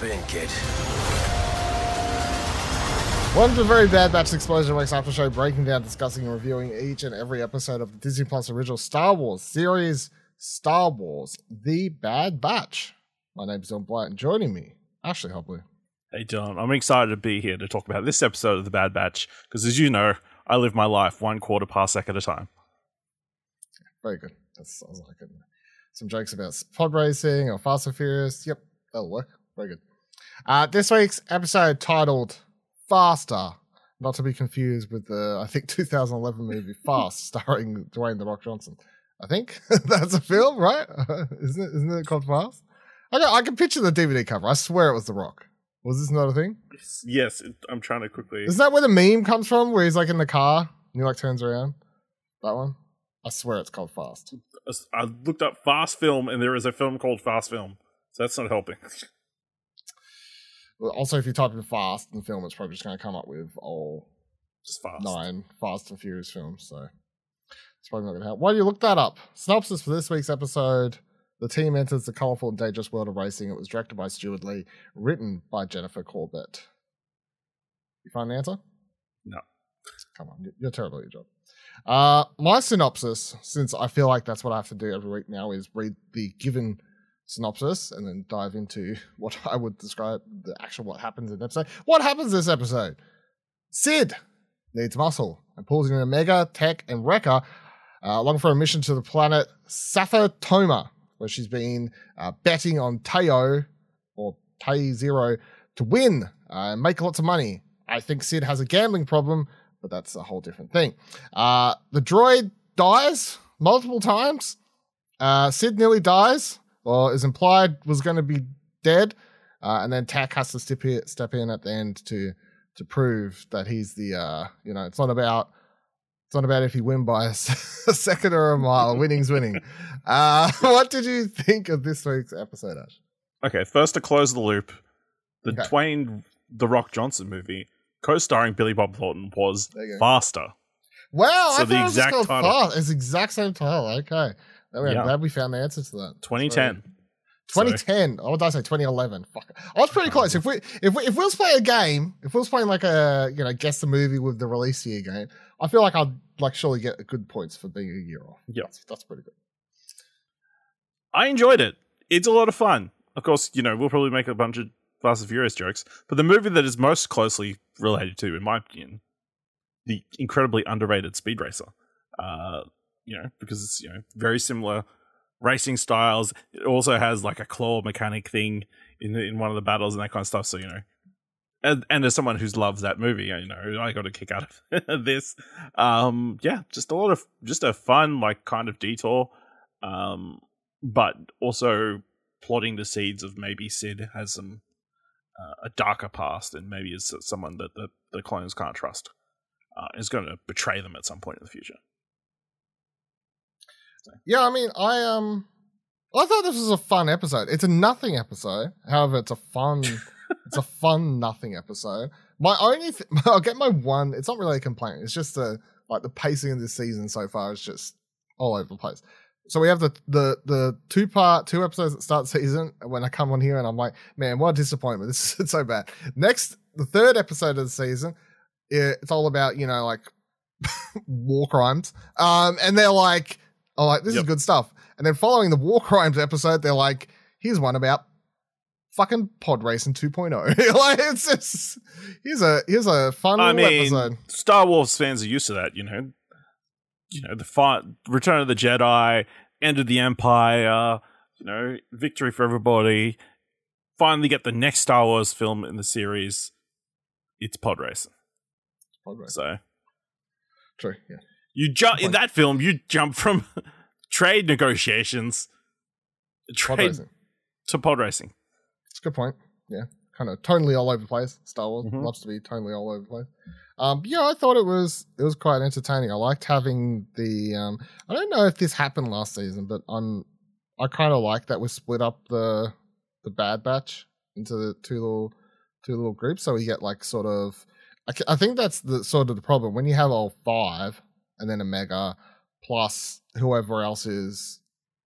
Strap in, kid. Welcome to the very bad batch explosion weeks after show, breaking down, discussing, and reviewing each and every episode of the Disney Plus original Star Wars series, Star Wars: The Bad Batch. My name is Dylan Blight, and joining me, Ashley Hobley. Hey, John. I'm excited to be here to talk about this episode of The Bad Batch because, as you know, I live my life one quarter parsec at a time. Very good. That sounds like it. Some jokes about pod racing or Fast and Furious. Yep, that'll work. Very good. Uh, this week's episode titled Faster, not to be confused with the, I think, 2011 movie Fast, starring Dwayne The Rock Johnson. I think that's a film, right? isn't it? Isn't it called Fast? I can, I can picture the DVD cover. I swear it was The Rock. Was this not a thing? Yes, I'm trying to quickly. Is that where the meme comes from? Where he's like in the car and he like turns around? That one? I swear it's called Fast. I looked up Fast Film, and there is a film called Fast Film, so that's not helping. Also, if you type in Fast in the film, it's probably just going to come up with all Just Fast. nine Fast and Furious films. So it's probably not going to help. Why do you look that up? Synopsis for this week's episode. The team enters the colorful and dangerous world of racing. It was directed by Steward Lee, written by Jennifer Corbett. You find the answer? No. Come on, you- you're terrible at your job. Uh, my synopsis, since I feel like that's what I have to do every week now, is read the given synopsis and then dive into what I would describe the actual what happens in the episode. What happens this episode? Sid needs muscle and pulls in Omega, Tech, and Wrecker uh, along for a mission to the planet Saphatoma, where she's been uh, betting on Teo or Tay Zero to win uh, and make lots of money. I think Sid has a gambling problem, but that's a whole different thing. Uh, the droid dies multiple times. Uh, Sid nearly dies, or is implied was going to be dead, uh, and then Tech has to step in, step in at the end to to prove that he's the uh, you know it's not about it's not about if you win by a, s- a second or a mile. Winning's winning. Uh, what did you think of this week's episode, Ash? Okay, first to close the loop, the Okay. Dwayne The Rock Johnson movie, co-starring Billy Bob Thornton, was There you go. Faster. Wow, So I the thought it was just called title. Fast. It's the exact same title. Okay. I'm Yeah. glad we found the answer to that. 2010. 2010. Oh, did I say? 2011. Fuck. I was pretty close. If we if we if we was playing a game, if we was playing like a you know guess the movie with the release year game, I feel like I'd like surely get good points for being a year off. Yeah. that's, that's pretty good. I enjoyed it. It's a lot of fun. Of course, you know, we'll probably make a bunch of Fast and Furious jokes, but the movie that is most closely related to, in my opinion, the incredibly underrated Speed Racer. Uh, you know, because it's, you know, very similar racing styles. It also has like a claw mechanic thing in the, in one of the battles and that kind of stuff. So, you know, and, and as someone who's loves that movie, you know, I got a kick out of this. Um, yeah, just a lot of, just a fun, like, kind of detour. Um, but also plotting the seeds of maybe Sid has some uh, a darker past and maybe is someone that the, the clones can't trust. Uh, is going to betray them at some point in the future. Yeah, I mean, I um, I thought this was a fun episode. It's a nothing episode. However, it's a fun, it's a fun nothing episode. My only, th- I'll get my one. It's not really a complaint. It's just a like the pacing of this season so far is just all over the place. So we have the the the two part two episodes that start season. When I come on here and I'm like, man, what a disappointment! This is so bad. Next, the third episode of the season, it's all about you know like war crimes. Um, and they're like, oh, like this is good stuff. And then following the war crimes episode, they're like, here's one about fucking pod racing 2.0. like it's just here's a here's a fun I mean, episode. Star Wars fans are used to that, you know. You know, the fight, Return of the Jedi, End of the Empire, you know, victory for everybody. Finally, get the next Star Wars film in the series. It's pod racing. Pod racing. So True, yeah. You jump in that film. You jump from trade negotiations, Pod trade racing. to pod racing. It's a good point. Yeah. Kind of totally all over the place. Star Wars Mhm. loves to be totally all over the place. Um, yeah, I thought it was it was quite entertaining. I liked having the um, I don't know if this happened last season, but I'm I kind of like that we split up the the Bad Batch into the two little two little groups, so we get like sort of. I, I think that's the sort of the problem when you have all five and then Omega plus whoever else is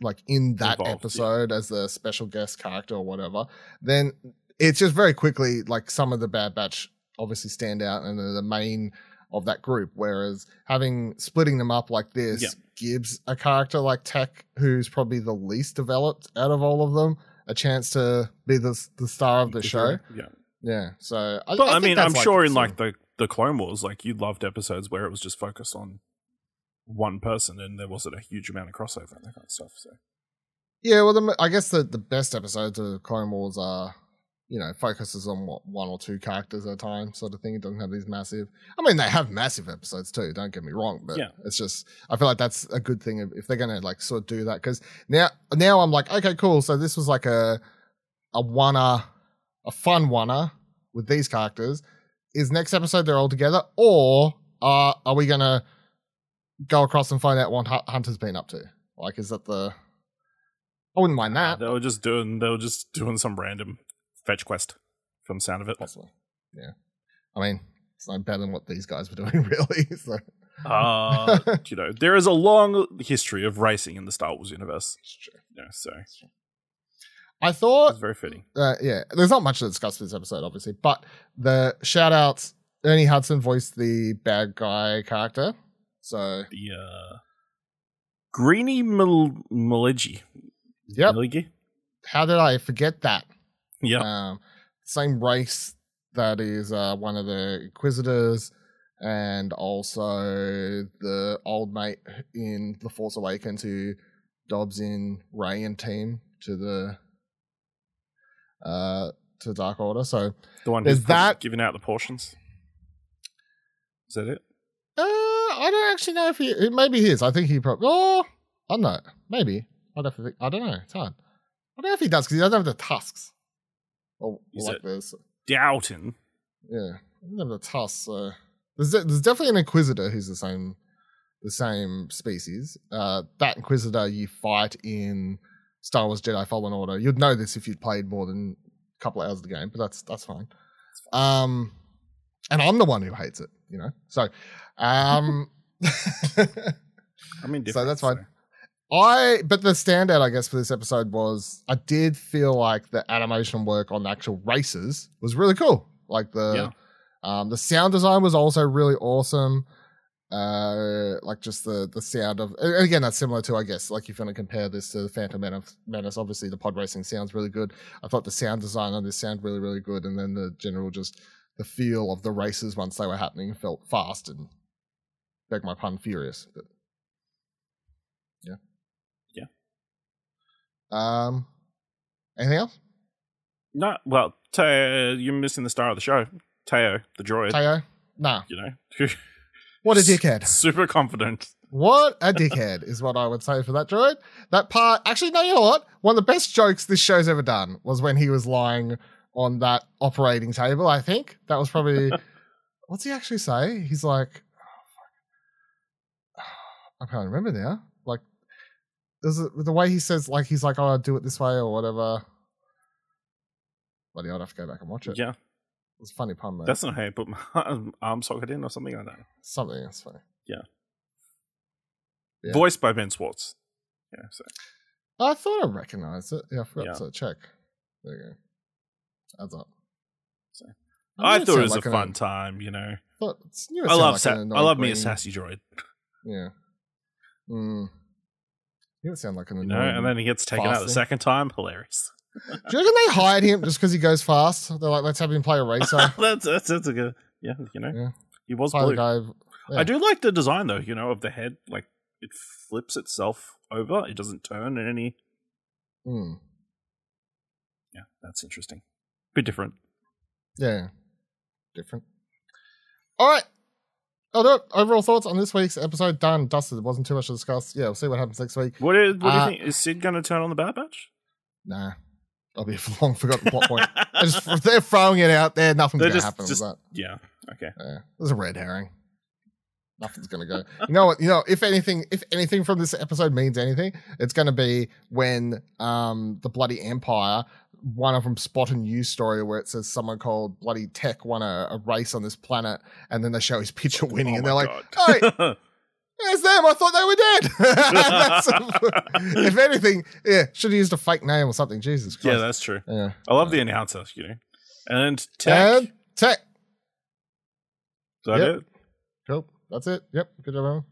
like in that Involved, yeah. episode as the special guest character or whatever. Then it's just very quickly like some of the Bad Batch obviously stand out and are the main of that group. Whereas having splitting them up like this Yeah. gives a character like Tech, who's probably the least developed out of all of them, a chance to be the the star of the show. Yeah. Yeah, so I, But I, think mean, I'm sure in like the the Clone Wars, like you loved episodes where it was just focused on one person and there wasn't a huge amount of crossover and that kind of stuff. So Yeah, well, the, I guess the, the best episodes of Clone Wars are, you know, focuses on what one or two characters at a time, sort of thing. It doesn't have these massive. I mean, they have massive episodes too. Don't get me wrong, but Yeah. it's just I feel like that's a good thing if, if they're gonna like sort of do that because now now I'm like, okay, cool. So this was like a a oneer, a fun oneer with these characters. Is next episode they're all together, or uh, are we gonna go across and find out what Hunter's been up to? Like, is that the I wouldn't mind that. they were just doing they were just doing some random fetch quest from the sound of it. Possibly. Yeah. I mean, it's no better than what these guys were doing, really. So Uh, you know, there is a long history of racing in the Star Wars universe. it's true. Know, so I thought it's very fitting. uh, yeah, there's not much to discuss for this episode, obviously, but the shout outs Ernie Hudson voiced the bad guy character. So, The uh, Greeny Mal- Maligi. yep. Maligi? How did I forget that? Yeah. Um, same race that is uh, one of the Inquisitors and also the old mate in The Force Awakens who Dobbs in Rey and team to the uh to Dark Order. So the one who's that- giving out the portions. Is that it? uh I don't actually know if he it maybe he is. I think he probably oh I don't know. Maybe. I'd have to think I don't know. It's hard. I don't know if he does because he doesn't have the tusks. Or, Is like this. Doubting. Yeah, I don't have the tusks. So there's de- there's definitely an inquisitor who's the same the same species. Uh, that inquisitor you fight in Star Wars Jedi Fallen Order. You'd know this if you'd played more than a couple of hours of the game, but that's that's fine. Um, and I'm the one who hates it, you know. So, um, I mean, So that's fine. I but the standout I guess for this episode was I did feel like the animation work on the actual races was really cool. Like the um the sound design was also really awesome. Uh like just the the sound of and again that's similar to I guess like if you want to compare this to the Phantom Menace, Menace obviously the pod racing sounds really good. I thought the sound design on this sound really really good and then the general just the feel of the races once they were happening felt fast and beg my pun furious but yeah Yeah. um anything else No, well, Teo, you're missing the star of the show. Teo, the droid. Teo? nah You know, what a dickhead super confident. what a dickhead is what i would say for that droid that part actually no you know what one of the best jokes this show's ever done was when he was lying on that operating table i think that was probably what's he actually say he's like I can't remember now. Like, there's a, the way he says, like, he's like, "Oh, I'll do it this way" or whatever. Bloody, I'd have to go back and watch it. Yeah, It's a funny pun though. that's not how you put my arm socket in or something like that. something. That's funny. Yeah. Voiced by Ben Schwartz. Yeah, so I thought I recognized it. Yeah, I forgot Yeah. to check. There you go. Adds up. So- I I thought it was like a an- fun time. You know, it I love like sa- an I love me a sassy droid. Yeah. Mm. You sound like an You know, and then he gets taken out the second time. Hilarious. Do you reckon they hired him just because he goes fast? They're like, let's have him play a racer. that's, that's that's a good. Yeah, you know, Yeah. he was the blue. guy. yeah. I do like the design though. You know, of the head. Like it flips itself over. It doesn't turn in any. Mm. Yeah, that's interesting. Bit different. Yeah. Different. All right. Do it. Overall thoughts on this week's episode done. Dusted. It wasn't too much to discuss. Yeah, we'll see what happens next week. What, is, what Uh, do you think? Is Sid going to turn on the Bad Batch? Nah. I'll be a long forgotten plot point. They're, just, they're throwing it out there. Nothing's going to happen just- with that. Yeah. Okay. Yeah. There's a red herring. Nothing's going to go. You know what? You know, if anything, if anything from this episode means anything, it's going to be when um the bloody Empire, one of them spot a news story where it says someone called bloody Tech won a, a race on this planet, and then they show his picture oh winning, Oh and they're like, God. "Hey, There's them. I thought they were dead. If anything, yeah, should have used a fake name or something. Jesus Christ. yeah, that's true. yeah. I love the announcer. You know, And tech. And tech. Is that Yep. it? Cool. That's it. Yep. Good job, everyone.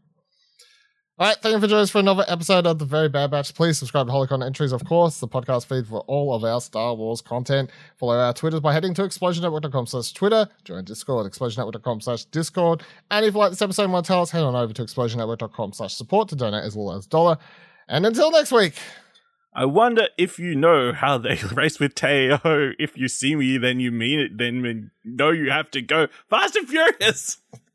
All right. Thank you for joining us for another episode of The Very Bad Batch. Please subscribe to Holocron Entries, of course, the podcast feed for all of our Star Wars content. Follow our Twitters by heading to explosionnetwork.com slash Twitter. Join Discord, explosionnetwork.com slash Discord. And if you like this episode and want to tell us, head on over to explosionnetwork.com slash support to donate as little as dollar. And until next week. I wonder if you know how they race with Teo. If you see me, then you mean it. Then you know you have to go fast and furious.